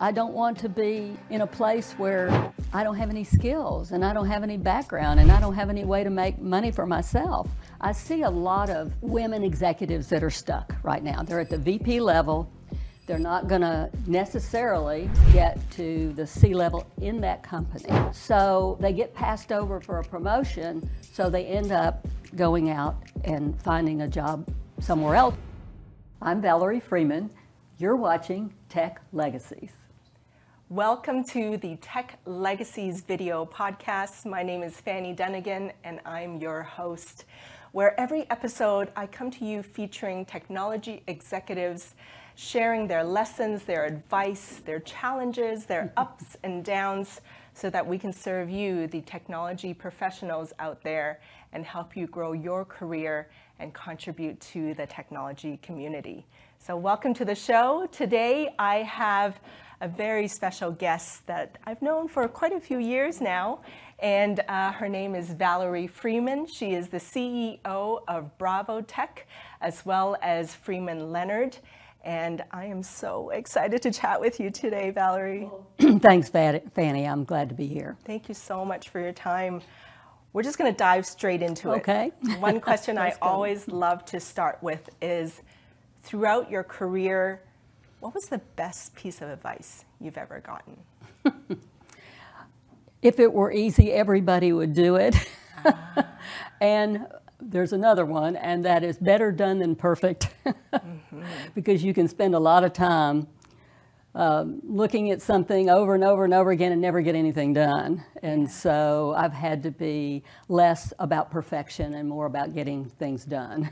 I don't want to be in a place where I don't have any skills and I don't have any background and I don't have any way to make money for myself. I see a lot of women executives that are stuck right now. They're at the VP level. They're not going to necessarily get to the C level in that company. So they get passed over for a promotion, so they end up going out and finding a job somewhere else. I'm Valerie Freeman. You're watching Tech Legacies. Welcome to the Tech Legacies video podcast. My name is Fanny Dunagan and I'm your host. Where every episode I come to you featuring technology executives sharing their lessons, their advice, their challenges, their ups and downs so that we can serve you, the technology professionals out there, and help you grow your career and contribute to the technology community. So, welcome to the show. Today I have a very special guest that I've known for quite a few years now. And uh, her name is Valerie Freeman. She is the CEO of Bravo Tech, as well as Freeman Leonard. And I am so excited to chat with you today, Valerie. Thanks, Fanny. I'm glad to be here. Thank you so much for your time. We're just going to dive straight into it. Okay. One question I always love to start with is throughout your career, what was the best piece of advice you've ever gotten? if it were easy, everybody would do it. Ah. and there's another one, and that is better done than perfect. mm-hmm. Because you can spend a lot of time um, looking at something over and over and over again and never get anything done. And yes. so I've had to be less about perfection and more about getting things done,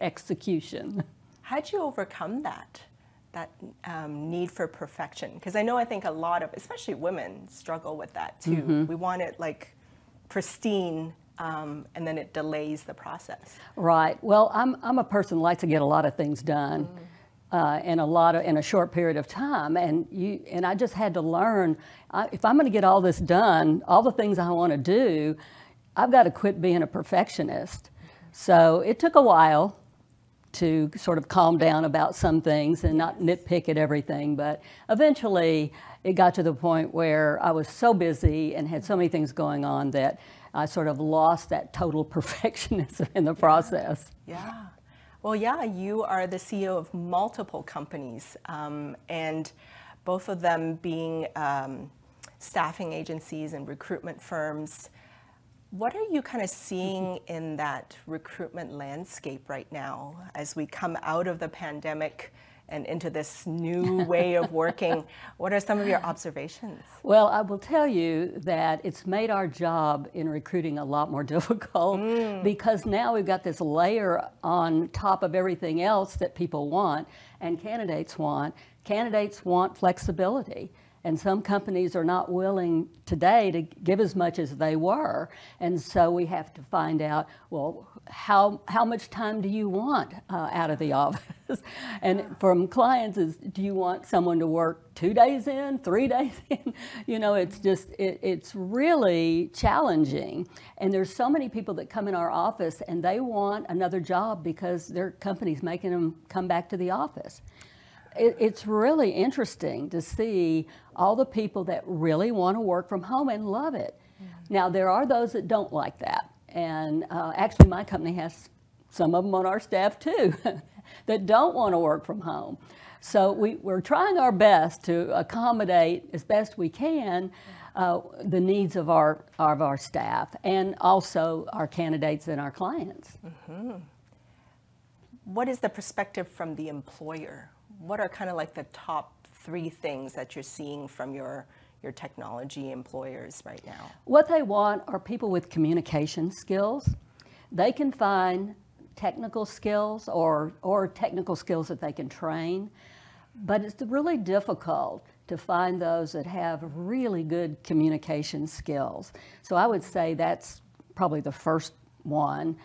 execution. How'd you overcome that? That um, need for perfection. Because i know i think a lot of especially women struggle with that too. Mm-hmm. we want it like pristine um, and then it delays the process. Right. Well i'm, I'm a person who likes to get a lot of things done mm. uh, in a lot of in a short period of time. And you and i just had to learn I, if i'm going to get all this done all the things i want to do i've got to quit being a perfectionist. So it took a while to sort of calm down about some things and not nitpick at everything. But eventually, it got to the point where I was so busy and had so many things going on that I sort of lost that total perfectionism in the process. Yeah. Well, yeah, you are the CEO of multiple companies, um, and both of them being um, staffing agencies and recruitment firms. What are you kind of seeing in that recruitment landscape right now as we come out of the pandemic and into this new way of working? what are some of your observations? Well, I will tell you that it's made our job in recruiting a lot more difficult mm. because now we've got this layer on top of everything else that people want and candidates want. Candidates want flexibility. And some companies are not willing today to give as much as they were. And so we have to find out, well, how, how much time do you want uh, out of the office? and from clients is, do you want someone to work two days in, three days in? You know, it's just, it, it's really challenging. And there's so many people that come in our office and they want another job because their company's making them come back to the office it, it's really interesting to see all the people that really want to work from home and love it. Mm-hmm. Now, there are those that don't like that. And uh, actually, my company has some of them on our staff too that don't want to work from home. So we, we're trying our best to accommodate as best we can uh, the needs of our, of our staff and also our candidates and our clients. Mm-hmm. What is the perspective from the employer? What are kind of like the top three things that you're seeing from your your technology employers right now? What they want are people with communication skills. They can find technical skills or, or technical skills that they can train, but it's really difficult to find those that have really good communication skills. So I would say that's probably the first one.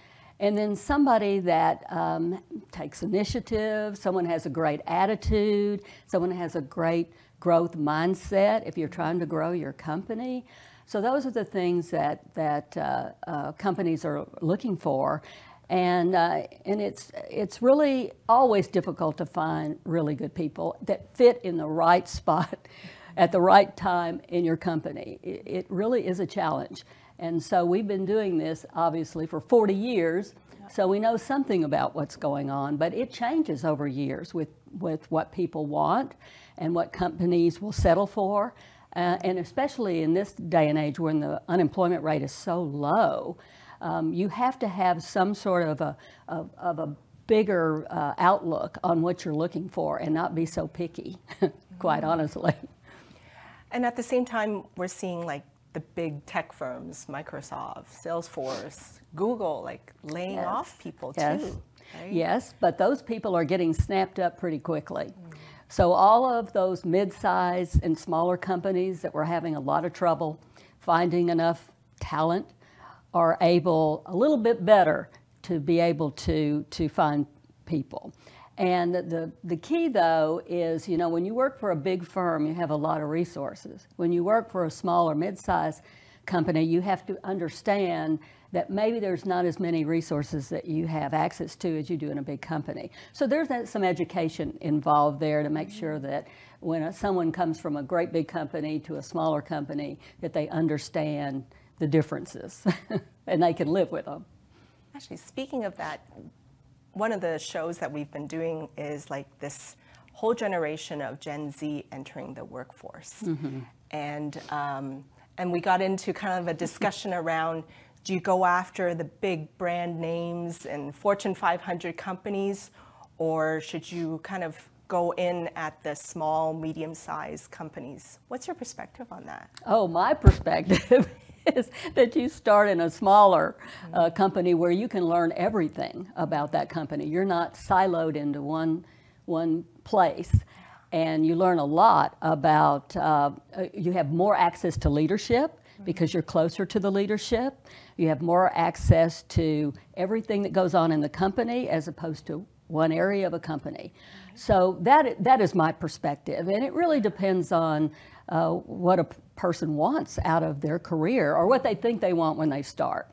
And then somebody that um, takes initiative, someone has a great attitude, someone has a great growth mindset if you're trying to grow your company. So those are the things that, that uh, uh, companies are looking for. And, uh, and it's, it's really always difficult to find really good people that fit in the right spot at the right time in your company. It, it really is a challenge. And so we've been doing this obviously for 40 years, so we know something about what's going on, but it changes over years with, with what people want and what companies will settle for. Uh, and especially in this day and age when the unemployment rate is so low, um, you have to have some sort of a, of, of a bigger uh, outlook on what you're looking for and not be so picky, quite mm-hmm. honestly. And at the same time, we're seeing like the big tech firms, Microsoft, Salesforce, Google, like laying yes. off people yes. too. Right? Yes, but those people are getting snapped up pretty quickly. Mm. So all of those mid-sized and smaller companies that were having a lot of trouble finding enough talent are able a little bit better to be able to, to find people. And the, the key though is, you know, when you work for a big firm, you have a lot of resources. When you work for a small or mid-sized company, you have to understand that maybe there's not as many resources that you have access to as you do in a big company. So there's some education involved there to make sure mm-hmm. that when someone comes from a great big company to a smaller company, that they understand the differences and they can live with them. Actually, speaking of that, one of the shows that we've been doing is like this whole generation of Gen Z entering the workforce. Mm-hmm. And, um, and we got into kind of a discussion around do you go after the big brand names and Fortune 500 companies, or should you kind of go in at the small, medium sized companies? What's your perspective on that? Oh, my perspective is that you start in a smaller uh, company where you can learn everything about that company. You're not siloed into one, one place. And you learn a lot about, uh, uh you have more access to leadership because you're closer to the leadership. You have more access to everything that goes on in the company as opposed to one area of a company. So that, that is my perspective. And it really depends on uh, what a person wants out of their career or what they think they want when they start.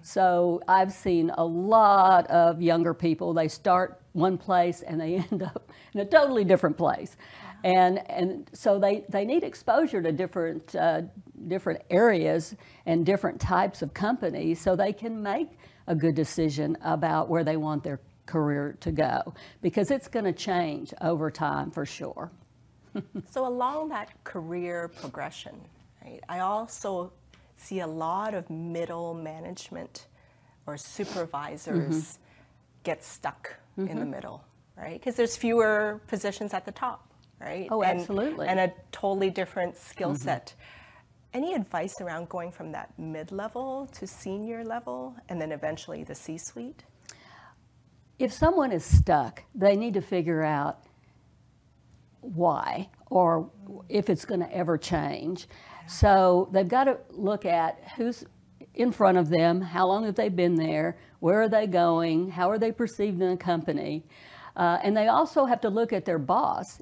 So I've seen a lot of younger people, they start one place and they end up in a totally different place. And, and so they, they need exposure to different, uh, different areas and different types of companies so they can make a good decision about where they want their career to go because it's going to change over time for sure. so along that career progression, right, I also see a lot of middle management or supervisors mm-hmm. get stuck mm-hmm. in the mm-hmm. middle, right? Because there's fewer positions at the top, right? Oh, and, absolutely. And a totally different skill mm-hmm. set. Any advice around going from that mid level to senior level and then eventually the C suite? If someone is stuck, they need to figure out why or if it's going to ever change. So they've got to look at who's in front of them, how long have they been there, where are they going, how are they perceived in the company. Uh, and they also have to look at their boss.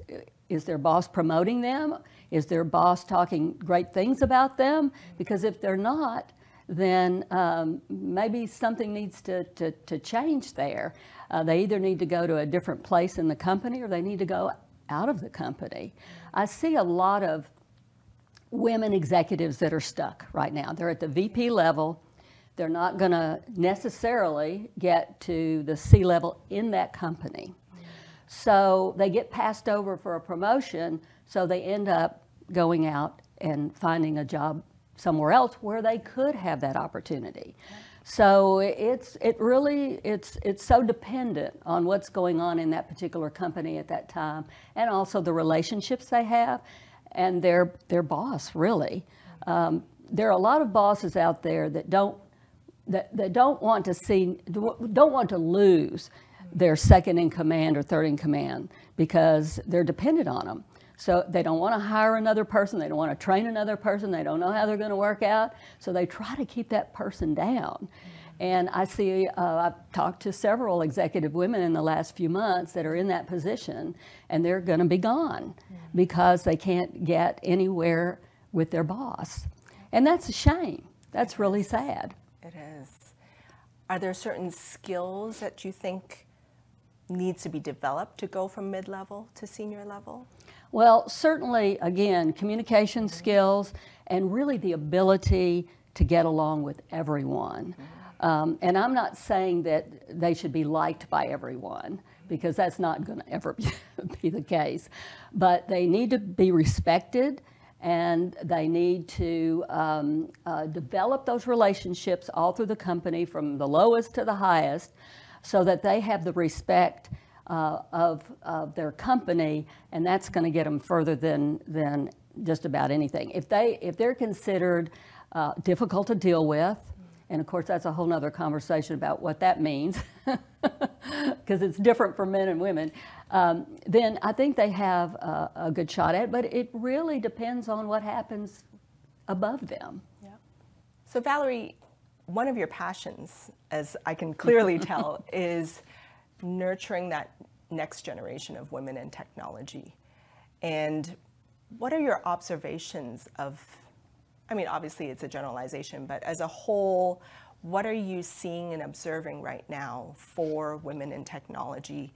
Is their boss promoting them? Is their boss talking great things about them? Because if they're not, then um, maybe something needs to, to, to change there. Uh, they either need to go to a different place in the company or they need to go out of the company. I see a lot of women executives that are stuck right now. They're at the VP level. They're not going to necessarily get to the C level in that company. So they get passed over for a promotion, so they end up going out and finding a job somewhere else where they could have that opportunity. So it's it really it's it's so dependent on what's going on in that particular company at that time, and also the relationships they have, and their their boss really. Um, there are a lot of bosses out there that don't that, that don't want to see don't want to lose their second in command or third in command because they're dependent on them. So they don't want to hire another person, they don't want to train another person, they don't know how they're going to work out. So they try to keep that person down. And I see, uh, I've talked to several executive women in the last few months that are in that position, and they're going to be gone mm. because they can't get anywhere with their boss. And that's a shame. That's really sad. It is. Are there certain skills that you think needs to be developed to go from mid-level to senior level? Well, certainly, again, communication mm-hmm. skills and really the ability to get along with everyone. Mm-hmm. Um, and I'm not saying that they should be liked by everyone because that's not going to ever be, be the case. But they need to be respected and they need to um, uh, develop those relationships all through the company from the lowest to the highest so that they have the respect uh, of, of their company and that's going to get them further than, than just about anything. If, they, if they're considered uh, difficult to deal with, and of course, that's a whole other conversation about what that means, because it's different for men and women. Um, then I think they have a, a, good shot at it, but it really depends on what happens above them. Yeah. So, Valerie, one of your passions, as I can clearly tell, is nurturing that next generation of women in technology. And what are your observations of I mean, obviously it's a generalization, but as a whole, what are you seeing and observing right now for women in technology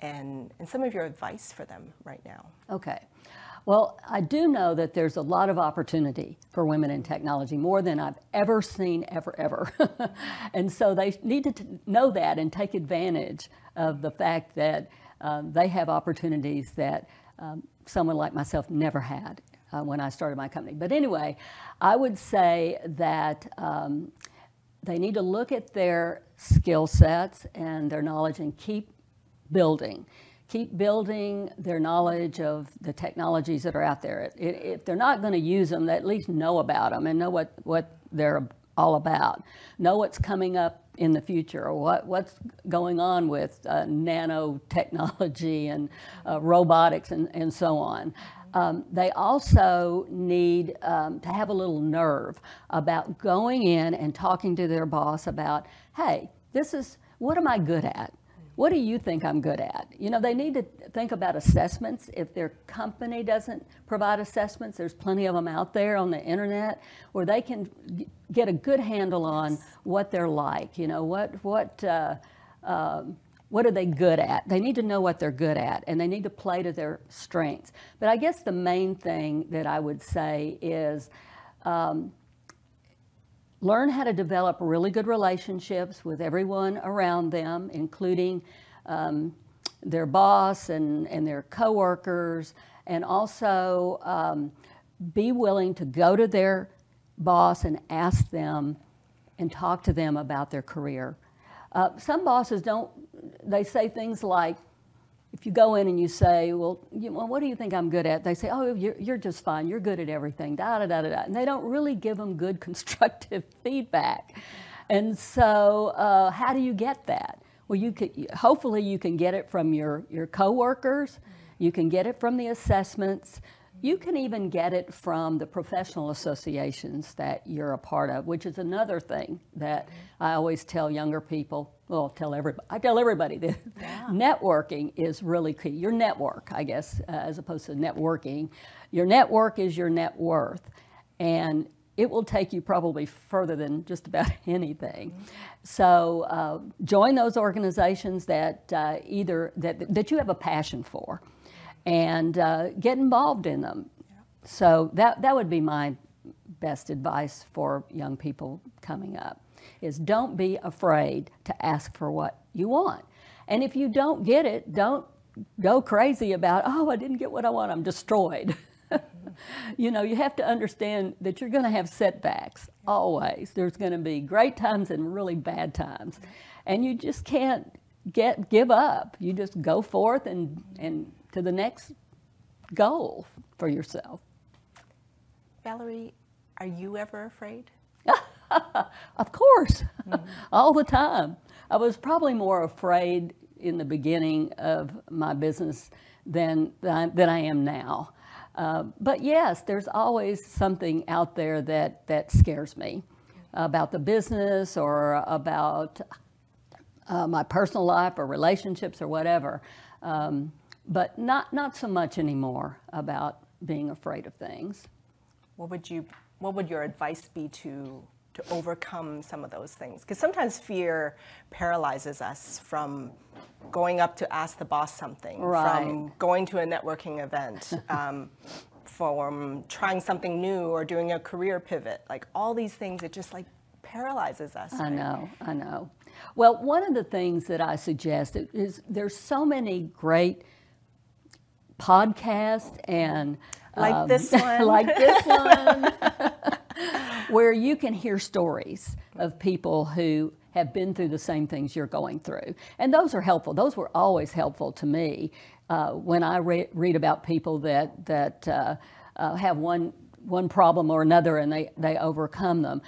and, and some of your advice for them right now? Okay. Well, I do know that there's a lot of opportunity for women in technology, more than I've ever seen, ever, ever. and so they need to know that and take advantage of the fact that um, they have opportunities that um, someone like myself never had uh, when I started my company. But anyway, I would say that um, they need to look at their skill sets and their knowledge and keep building. Keep building their knowledge of the technologies that are out there. If they're not going to use them, they at least know about them and know what, what they're all about. Know what's coming up in the future or what, what's going on with uh, nanotechnology and uh, robotics and, and so on. Um, they also need um, to have a little nerve about going in and talking to their boss about, hey, this is, what am I good at? What do you think I'm good at? You know, they need to think about assessments. If their company doesn't provide assessments, there's plenty of them out there on the internet where they can get a good handle on what they're like. You know, what, what, uh, um, what are they good at? They need to know what they're good at and they need to play to their strengths. But I guess the main thing that I would say is um, learn how to develop really good relationships with everyone around them, including um, their boss and, and their coworkers, and also um, be willing to go to their boss and ask them and talk to them about their career. Uh, some bosses don't they say things like, if you go in and you say, well, you, well, what do you think I'm good at? They say, oh, you're, you're just fine. You're good at everything, da, da, da, da, da. And they don't really give them good constructive feedback. And so uh, how do you get that? Well, you could, hopefully you can get it from your, your coworkers. You can get it from the assessments. You can even get it from the professional associations that you're a part of, which is another thing that I always tell younger people. Well, tell everybody. I tell everybody that yeah. networking is really key. Your network, I guess, uh, as opposed to networking. Your network is your net worth, and it will take you probably further than just about anything. Mm-hmm. So uh, join those organizations that uh, either that that you have a passion for and uh, get involved in them. Yeah. So that, that would be my best advice for young people coming up is don't be afraid to ask for what you want. And if you don't get it, don't go crazy about, oh, I didn't get what I want, I'm destroyed. you know, you have to understand that you're going to have setbacks always. There's going to be great times and really bad times. And you just can't get give up. You just go forth and, and to the next goal for yourself. Valerie, are you ever afraid? of course, mm-hmm. all the time. I was probably more afraid in the beginning of my business than, than I am now. Uh, but yes, there's always something out there that, that scares me about the business or about uh, my personal life or relationships or whatever. Um, but not, not so much anymore about being afraid of things. What would, you, what would your advice be to, to overcome some of those things? Because sometimes fear paralyzes us from going up to ask the boss something, Right. from going to a networking event, um, from trying something new or doing a career pivot. Like all these things, it just like paralyzes us. I right? know, I know. Well, one of the things that I suggest is there's so many great podcasts and Like this one. like this one, where you can hear stories of people who have been through the same things you're going through, and those are helpful. Those were always helpful to me uh, when I re- read about people that that uh, uh, have one one problem or another and they they overcome them.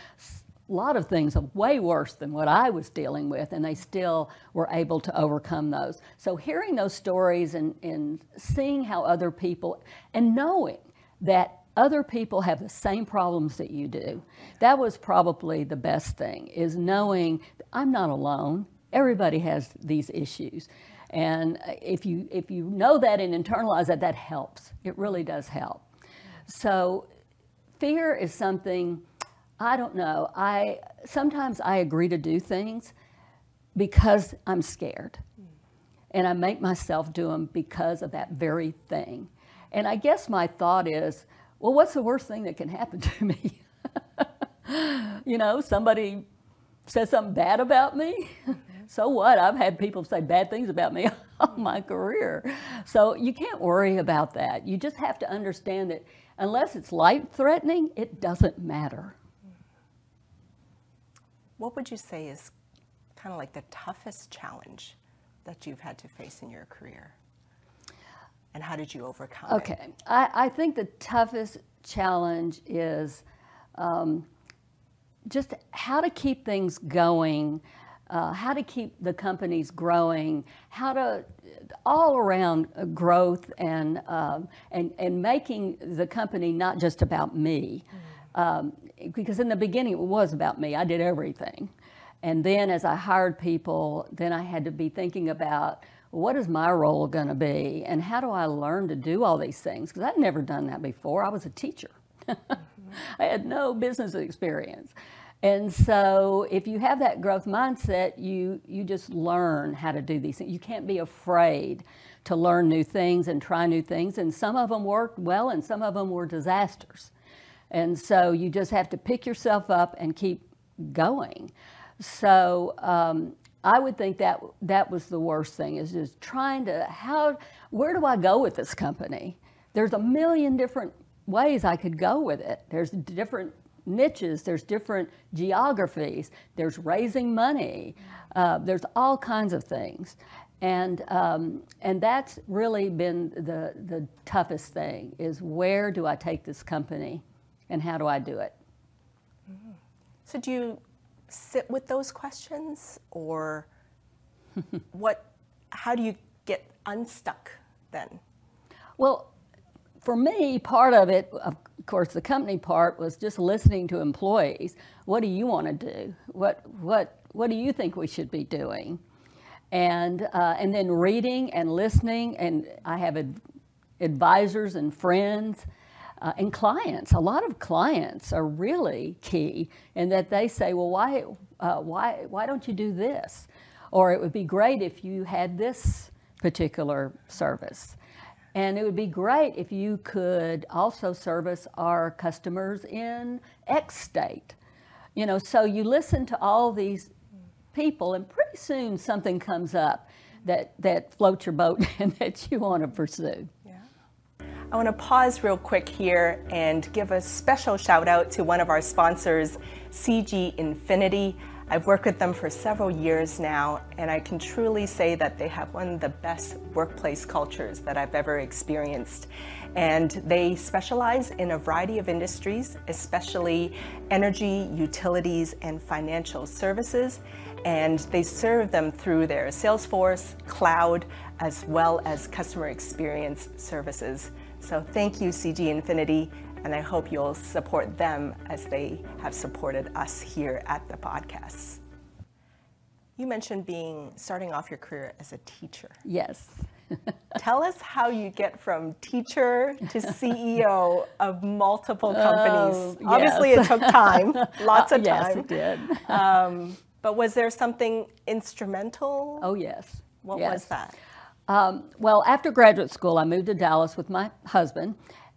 Lot of things are way worse than what I was dealing with, and they still were able to overcome those. So, hearing those stories and, and seeing how other people, and knowing that other people have the same problems that you do, that was probably the best thing, is knowing I'm not alone. Everybody has these issues. And if you, if you know that and internalize that, that helps. It really does help. So, fear is something I don't know. I sometimes I agree to do things because I'm scared. And I make myself do them because of that very thing. And I guess my thought is, well, what's the worst thing that can happen to me? you know, somebody says something bad about me. so what? I've had people say bad things about me all my career. So you can't worry about that. You just have to understand that unless it's life threatening, it doesn't matter. What would you say is kind of like the toughest challenge that you've had to face in your career? And how did you overcome it? Okay, I, I think the toughest challenge is um, just how to keep things going, uh, how to keep the companies growing, how to all around growth and um, and and making the company not just about me, um, because in the beginning it was about me. I did everything, and then as I hired people, then I had to be thinking about what is my role going to be and how do I learn to do all these things? Because I'd never done that before. I was a teacher, I had no business experience. And so, if you have that growth mindset, you, you just learn how to do these things. You can't be afraid to learn new things and try new things. And some of them worked well, and some of them were disasters. And so, you just have to pick yourself up and keep going. So, um, I would think that that was the worst thing is just trying to how where do I go with this company? There's a million different ways I could go with it. There's different niches. There's different geographies. There's raising money. Uh, there's all kinds of things, and um, and that's really been the the toughest thing is where do I take this company, and how do I do it? So, do you sit with those questions or what how do you get unstuck then Well, for me, part of it, of course, the company part was just listening to employees. What do you want to do? What what what do you think we should be doing? And uh, and then reading and listening. And I have ad- advisors and friends. Uh, and clients, a lot of clients are really key in that they say, well, why, uh, why, why don't you do this? Or it would be great if you had this particular service. And it would be great if you could also service our customers in X state. You know, so you listen to all these people, and pretty soon something comes up that, that floats your boat and that you want to pursue. I want to pause real quick here and give a special shout out to one of our sponsors, CG Infinity. I've worked with them for several years now, and I can truly say that they have one of the best workplace cultures that I've ever experienced. And they specialize in a variety of industries, especially energy, utilities, and financial services. And they serve them through their Salesforce, cloud, as well as customer experience services. So thank you, CG Infinity, and I hope you'll support them as they have supported us here at the podcast. You mentioned being starting off your career as a teacher. Yes, Tell us how you get from teacher to CEO of multiple companies. Oh, yes. Obviously, it took time, lots of yes, time. it did. Um, but was there something instrumental? oh, yes. what yes. was that? Um, well, after graduate school, I moved to Dallas with my husband,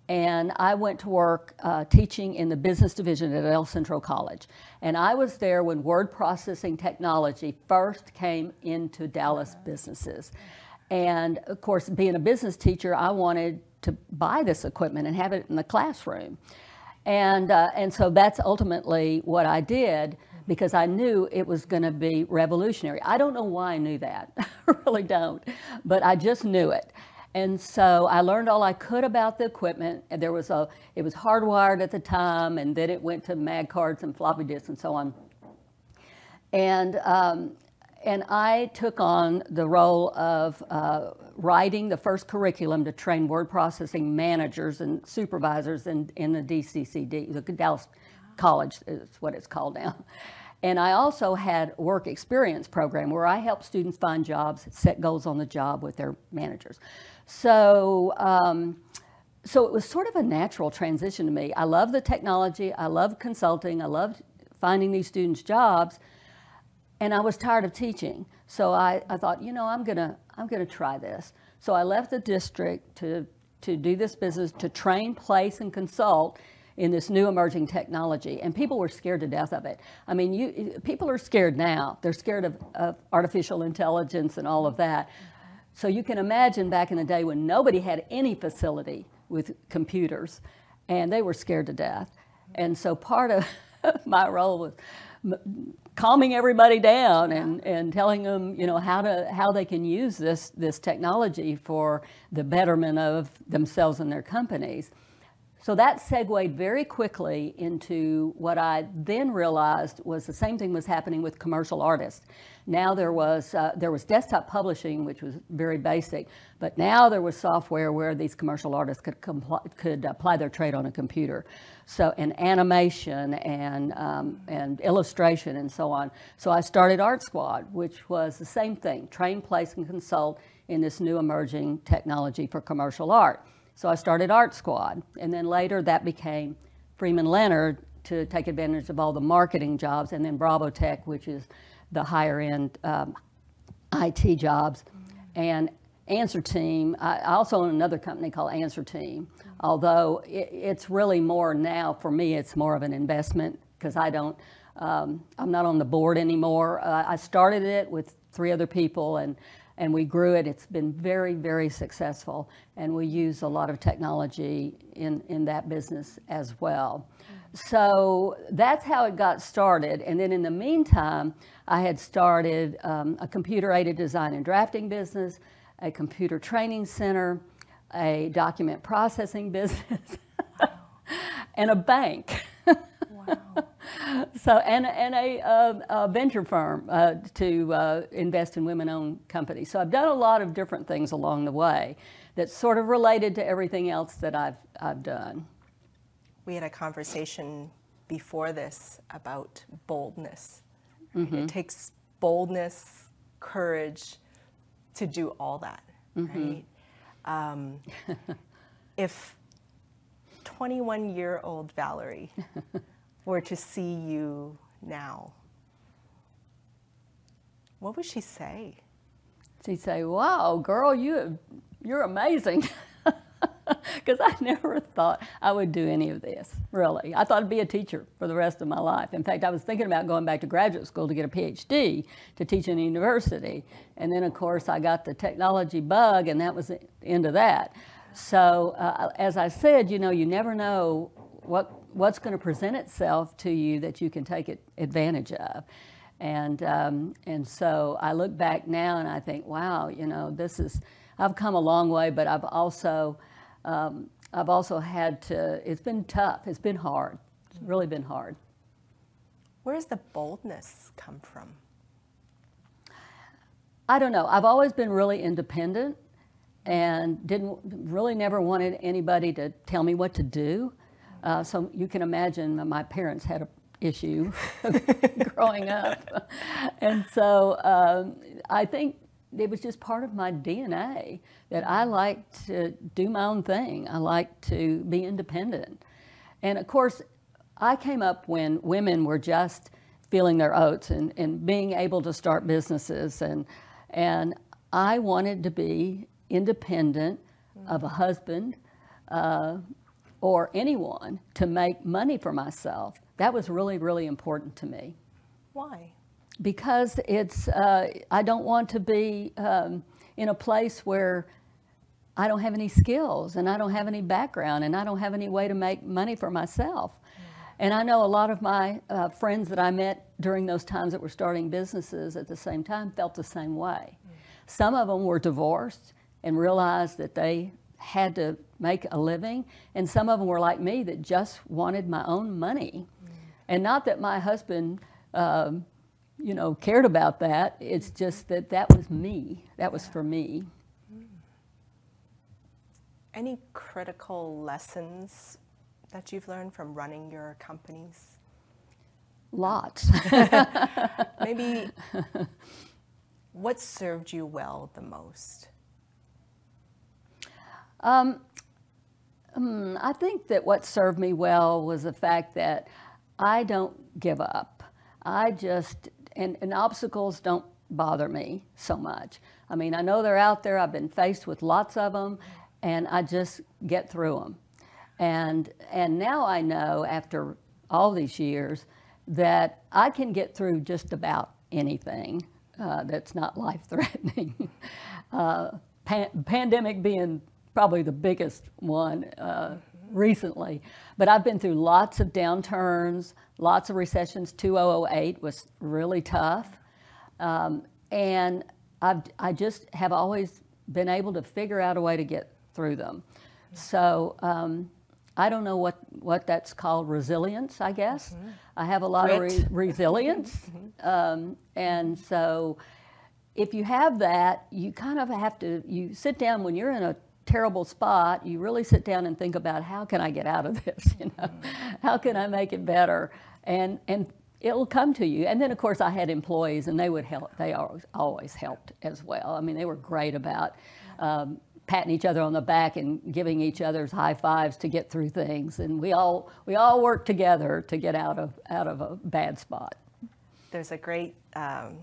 and I went to work uh, teaching in the business division at El Centro College. And I was there when word processing technology first came into Dallas businesses. And of course, being a business teacher, I wanted to buy this equipment and have it in the classroom. And, uh, and so that's ultimately what I did because I knew it was going to be revolutionary. I don't know why I knew that, I really don't, but I just knew it. And so I learned all I could about the equipment. And there was a, it was hardwired at the time, and then it went to mag cards and floppy disks and so on. And, um, and I took on the role of uh, writing the first curriculum to train word processing managers and supervisors in, in the DCCD, the Dallas College is what it's called now. And I also had work experience program where I help students find jobs, set goals on the job with their managers. So, um, so it was sort of a natural transition to me. I love the technology, I love consulting, I loved finding these students jobs, and I was tired of teaching. So I, I thought, you know, I'm gonna I'm gonna try this. So I left the district to to do this business to train, place, and consult in this new emerging technology. And people were scared to death of it. I mean, you people are scared now. They're scared of, of artificial intelligence and all of that. So you can imagine back in the day when nobody had any facility with computers, and they were scared to death. And so part of my role was calming everybody down and, and telling them, you know, how to how they can use this this technology for the betterment of themselves and their companies. So that segued very quickly into what I then realized was the same thing was happening with commercial artists. Now there was uh, there was desktop publishing, which was very basic, but now there was software where these commercial artists could compl- could apply their trade on a computer. So and animation and um, and illustration and so on. So I started Art Squad, which was the same thing: train, place, and consult in this new emerging technology for commercial art. So I started Art Squad, and then later that became Freeman Leonard to take advantage of all the marketing jobs, and then Bravo Tech, which is the higher end um, IT jobs, and Anserteam. I also own another company called Anserteam, although it, it's really more now for me. It's more of an investment because I don't. Um, I'm not on the board anymore. Uh, I started it with three other people, and and we grew it. It's been very, very successful, and we use a lot of technology in, in that business as well. So that's how it got started. And then in the meantime, I had started um, a computer aided design and drafting business, a computer training center, a document processing business, and a bank. So, and, and a, uh, a venture firm uh, to uh, invest in women owned companies. So, I've done a lot of different things along the way that's sort of related to everything else that I've, I've done. We had a conversation before this about boldness. right? It takes boldness, courage to do all that, right? Um, if 21 year old Valerie were to see you now, what would she say? She'd say, Wow, girl, you, you're amazing. Because I never thought I would do any of this, really. I thought I'd be a teacher for the rest of my life. In fact, I was thinking about going back to graduate school to get a PhD to teach in a university. And then, of course, I got the technology bug, and that was the end of that. So, uh, as I said, you know, you never know what, what's going to present itself to you that you can take it, advantage of. And, um, and so I look back now and I think, wow, you know, this is, I've come a long way, but I've also, um, I've also had to, it's been tough. It's been hard. It's really been hard. Where does the boldness come from? I don't know. I've always been really independent and didn't really never wanted anybody to tell me what to do. Uh, so you can imagine my parents had a issue growing up, and so um, I think it was just part of my DNA that I like to do my own thing. I like to be independent. And of course, I came up when women were just feeling their oats and, and being able to start businesses. And, and I wanted to be independent of a husband uh, or anyone to make money for myself. That was really, really important to me. Why? Because it's, uh, I don't want to be um, in a place where I don't have any skills and I don't have any background and I don't have any way to make money for myself. And I know a lot of my uh, friends that I met during those times that were starting businesses at the same time felt the same way. Mm. Some of them were divorced and realized that they had to make a living, and some of them were like me that just wanted my own money. Mm. And not that my husband, um, you know, cared about that. It's just that that was me. That was for me. Mm. Any critical lessons that you've learned from running your companies? Lots. Maybe what served you well the most? Um, um, I think that what served me well was the fact that I don't give up. I just, and, and obstacles don't bother me so much. I mean, I know they're out there, I've been faced with lots of them, and I just get through them. And, and now I know, after all these years, that I can get through just about anything uh, that's not life threatening. uh, pan- pandemic being probably the biggest one uh, recently. But I've been through lots of downturns, lots of recessions. 2008 was really tough. Um, and I've, I just have always been able to figure out a way to get through them. So um, I don't know what, what that's called resilience, I guess. Mm-hmm. I have a lot Grit. of re- resilience. mm-hmm. um, and so if you have that, you kind of have to, you sit down when you're in a terrible spot, you really sit down and think about how can I get out of this? You know, mm-hmm. how can I make it better? And, and it'll come to you. And then, of course, I had employees, and they would help. They always, always helped as well. I mean, they were great about um, patting each other on the back and giving each other's high fives to get through things. And we all we all work together to get out of out of a bad spot. There's a great. Um,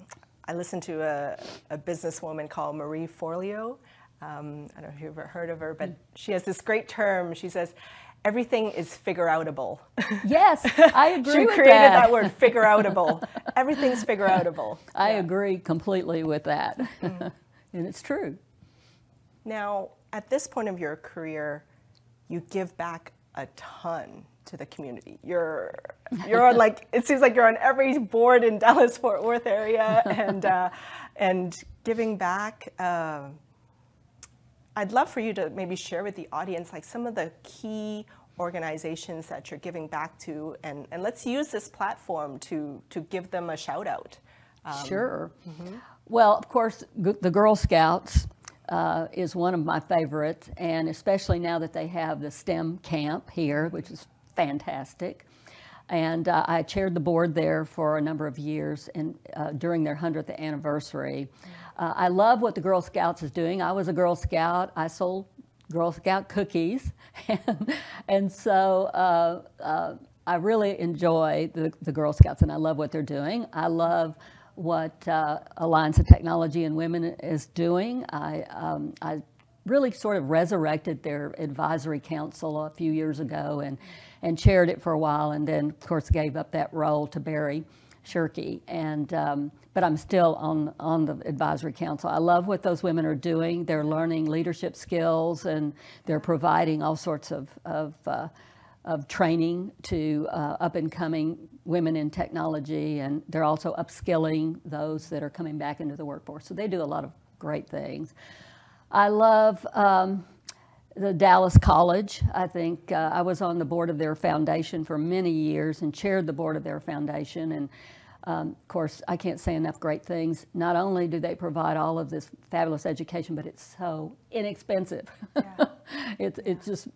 I listened to a, a businesswoman called Marie Forleo. Um, I don't know if you've ever heard of her, but she has this great term. She says, everything is figure outable. Yes, I agree. she created that. that. word, figure outable. Everything's figure outable. I yeah. agree completely with that. Mm-hmm. and it's true. Now, at this point of your career, you give back a ton to the community. You're you're on like it seems like you're on every board in Dallas Fort Worth area and uh, and giving back. Uh, I'd love for you to maybe share with the audience like some of the key organizations that you're giving back to, and, and let's use this platform to to give them a shout out. Um, sure. Mm-hmm. Well, of course, the Girl Scouts uh, is one of my favorites, and especially now that they have the STEM camp here, which is fantastic. And uh, I chaired the board there for a number of years and uh, during their 100th anniversary. Uh, I love what the Girl Scouts is doing. I was a Girl Scout. I sold Girl Scout cookies. and, and so uh, uh, I really enjoy the, the Girl Scouts and I love what they're doing. I love what uh, Alliance of Technology and Women is doing. I, um, I really sort of resurrected their advisory council a few years ago and, and chaired it for a while, and then, of course, gave up that role to Barry Shirky. And, um, but I'm still on, on the advisory council. I love what those women are doing. They're learning leadership skills and they're providing all sorts of, of uh, of training to uh, up and coming women in technology, and they're also upskilling those that are coming back into the workforce. So they do a lot of great things. I love um, the Dallas College. I think uh, I was on the board of their foundation for many years and chaired the board of their foundation. And um, of course, I can't say enough great things. Not only do they provide all of this fabulous education, but it's so inexpensive. Yeah. it's, it's just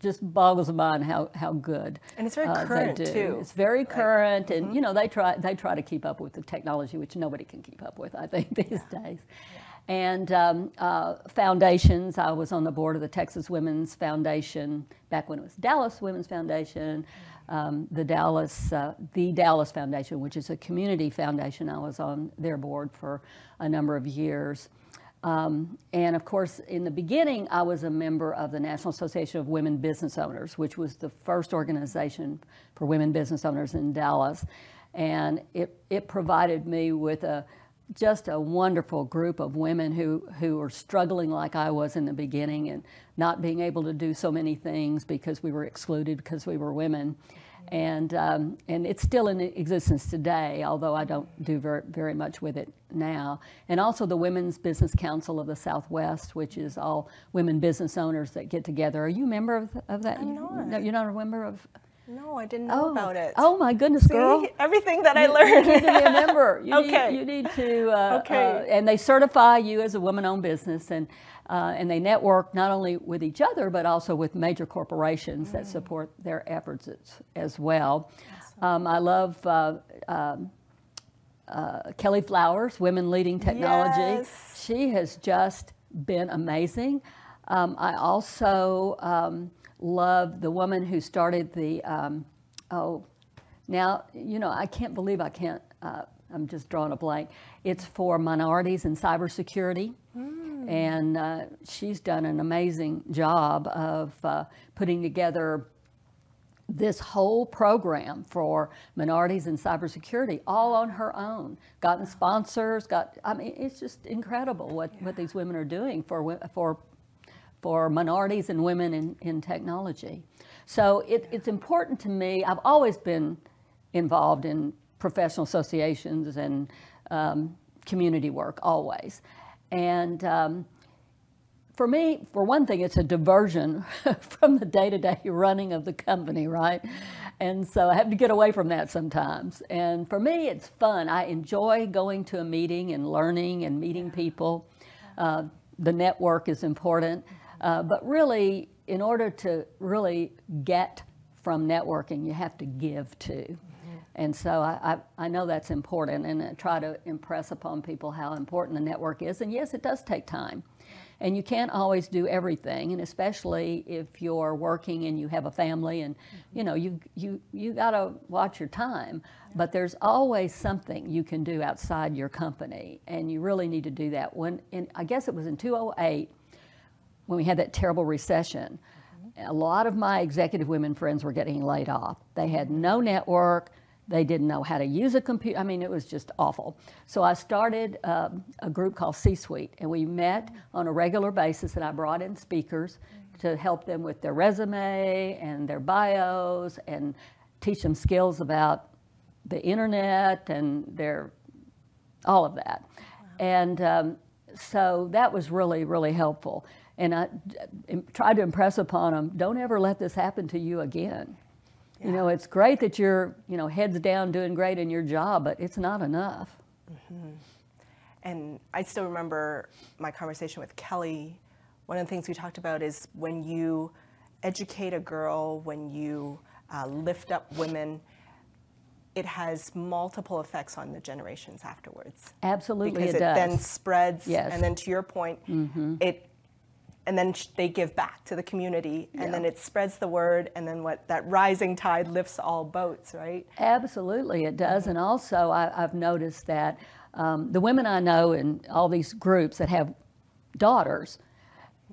just boggles the mind how, how good and it's very uh, current too. It's very current, and mm-hmm. you know they try they try to keep up with the technology, which nobody can keep up with. I think these yeah. days. Yeah. And um, uh, foundations, I was on the board of the Texas Women's Foundation back when it was Dallas Women's Foundation, um, the Dallas, uh, the Dallas Foundation, which is a community foundation. I was on their board for a number of years. Um, and of course, in the beginning, I was a member of the National Association of Women Business Owners, which was the first organization for women business owners in Dallas. And it, it provided me with a, just a wonderful group of women who, who were struggling like I was in the beginning and not being able to do so many things because we were excluded because we were women and um, and it's still in existence today, although I don't do very very much with it now. And also the Women's Business Council of the Southwest, which is all women business owners that get together. Are you a member of, of that? I'm not. No, you're not a member of. No, I didn't know oh, about it. Oh my goodness, See? girl! Everything that I learned. You need to be a member. You Okay. Need, you need to. Uh, Okay. uh, and they certify you as a woman-owned business, and uh, and they network not only with each other but also with major corporations Mm. that support their efforts as, as well. Um, I love. Uh, um, uh, Kelly Flowers, Women Leading Technology. Yes. She has just been amazing. Um, I also um, love the woman who started the, um, oh, now, you know, I can't believe I can't, uh, I'm just drawing a blank. It's for minorities in cybersecurity. And uh, she's done an amazing job of uh, putting together this whole program for minorities in cybersecurity all on her own. Gotten sponsors, got, I mean, it's just incredible what, what these women are doing for, for, for minorities and women in, in technology. So it, it's important to me, I've always been involved in professional associations and um, community work, always. And um, for me, for one thing, it's a diversion from the day to day running of the company, right? And so I have to get away from that sometimes. And for me, it's fun. I enjoy going to a meeting and learning and meeting people. Uh, the network is important. Uh, but really, in order to really get from networking, you have to give too. And so I, I, I know that's important and I try to impress upon people how important the network is. And yes, it does take time. And you can't always do everything, and especially if you're working and you have a family, and you know you you you got to watch your time. But there's always something you can do outside your company, and you really need to do that. When in, I guess it was in 2008 when we had that terrible recession, a lot of my executive women friends were getting laid off. They had no network. They didn't know how to use a computer. I mean, it was just awful. So I started um, a group called C Suite, and we met on a regular basis, and I brought in speakers to help them with their resume and their bios and teach them skills about the internet and their all of that. And um, so that was really, really helpful. And I tried to impress upon them, don't ever let this happen to you again. You know, it's great that you're, you know, heads down doing great in your job, but it's not enough. And I still remember my conversation with Kelly. One of the things we talked about is when you educate a girl, when you uh, lift up women, it has multiple effects on the generations afterwards. Absolutely, because it does. then spreads, Yes. Mm-hmm. and then to your point, it, and then they give back to the community, and then it spreads the word, and then what that rising tide lifts all boats, right? Absolutely, it does. And also, I, I've noticed that um, the women I know in all these groups that have daughters,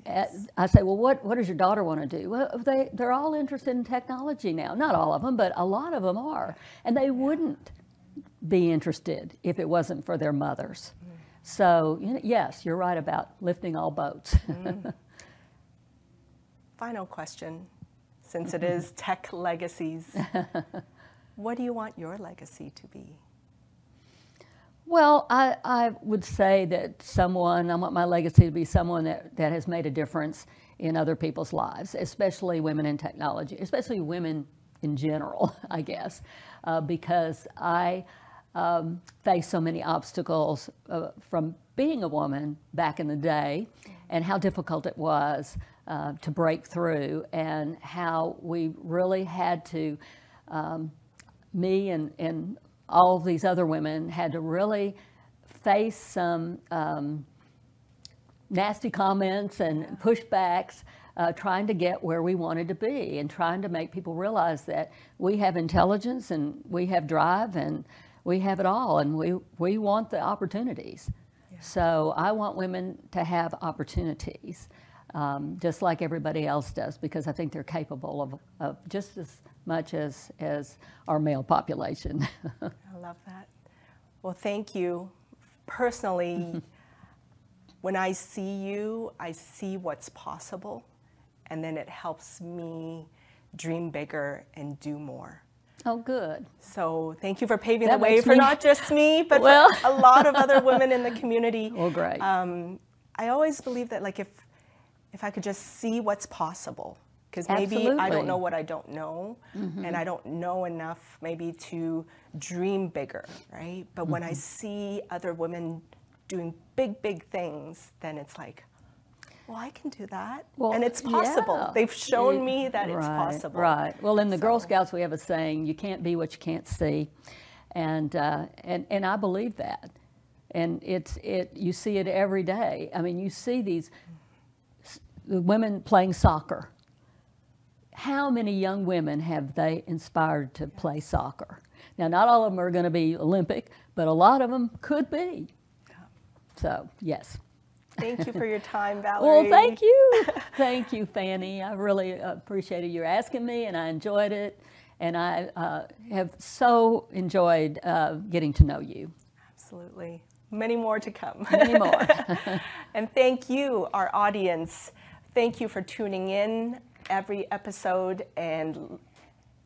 uh, I say, well, what, what does your daughter want to do? Well, they, they're all interested in technology now. Not all of them, but a lot of them are. And they wouldn't be interested if it wasn't for their mothers. So, yes, you're right about lifting all boats. Final question, since it is tech legacies. what do you want your legacy to be? Well, I, I would say that someone, I want my legacy to be someone that, that has made a difference in other people's lives, especially women in technology, especially women in general, I guess, uh, because I um, faced so many obstacles uh, from being a woman back in the day and how difficult it was uh, to break through and how we really had to um, me and, and all these other women had to really face some um, nasty comments and pushbacks, uh, trying to get where we wanted to be and trying to make people realize that we have intelligence and we have drive and we have it all and we, we want the opportunities. Yeah. So I want women to have opportunities. Um, just like everybody else does, because I think they're capable of, of just as much as, as our male population. I love that. Well, thank you. Personally, when I see you, I see what's possible, and then it helps me dream bigger and do more. Oh, good. So thank you for paving that the way for me... not just me, but well. for a lot of other women in the community. Well, great. Um, I always believe that, like, if if I could just see what's possible, because maybe I don't know what I don't know, mm-hmm. and I don't know enough maybe to dream bigger, right? But mm-hmm. when I mm-hmm. see other women doing big, big things, then it's like, well, I can do that. Well, and it's possible. Yeah. They've shown it, me that right, it's possible. Right. Well, in the so. Girl Scouts, we have a saying, you can't be what you can't see. And, uh, and, and I believe that. And it's, it, you see it every day. I mean, you see these women playing soccer. How many young women have they inspired to play soccer? Now, not all of them are going to be Olympic, but a lot of them could be. So, yes. Thank you for your time, Valerie. well, thank you. thank you, Fanny. I really appreciated you asking me, and I enjoyed it. And I uh, have so enjoyed uh, getting to know you. Absolutely. Many more to come. Many more. and thank you, our audience. Thank you for tuning in every episode and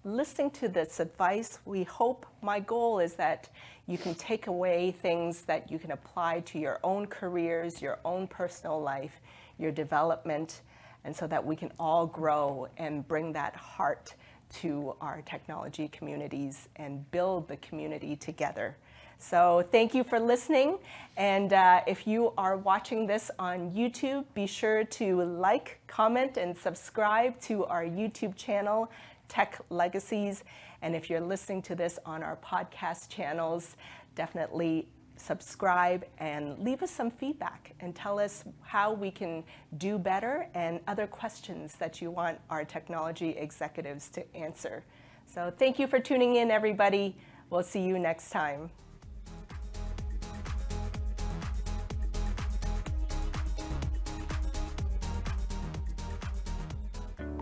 listening to this advice. We hope my goal is that you can take away things that you can apply to your own careers, your own personal life, your development, and so that we can all grow and bring that heart to our technology communities and build the community together. So thank you for listening. And uh, if you are watching this on YouTube, be sure to like, comment, and subscribe to our YouTube channel, Tech Legacies. And if you're listening to this on our podcast channels, definitely subscribe and leave us some feedback and tell us how we can do better and other questions that you want our technology executives to answer. So thank you for tuning in, everybody. We'll see you next time.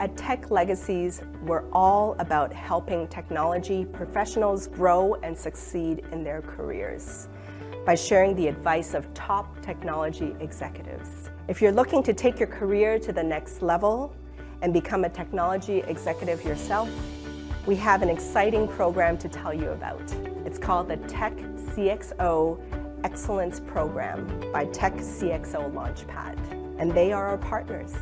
At Tech Legacies, we're all about helping technology professionals grow and succeed in their careers by sharing the advice of top technology executives. If you're looking to take your career to the next level and become a technology executive yourself, we have an exciting program to tell you about. It's called the Tech CXO Excellence Program by Tech CXO Launchpad, and they are our partners.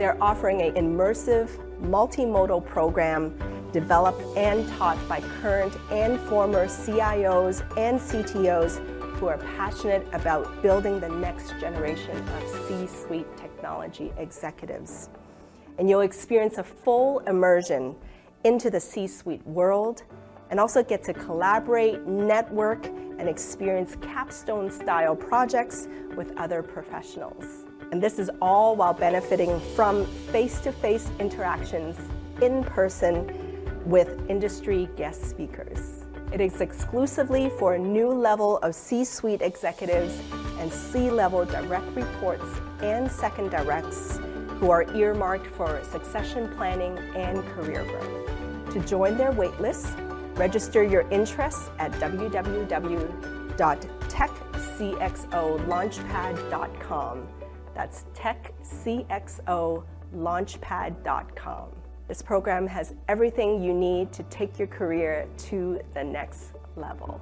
They're offering an immersive, multimodal program developed and taught by current and former CIOs and CTOs who are passionate about building the next generation of C-suite technology executives. And you'll experience a full immersion into the C-suite world and also get to collaborate, network, and experience capstone style projects with other professionals. And this is all while benefiting from face to face interactions in person with industry guest speakers. It is exclusively for a new level of C suite executives and C level direct reports and second directs who are earmarked for succession planning and career growth. To join their waitlist, register your interest at www.techcxolaunchpad.com. That's techcxolaunchpad.com. This program has everything you need to take your career to the next level.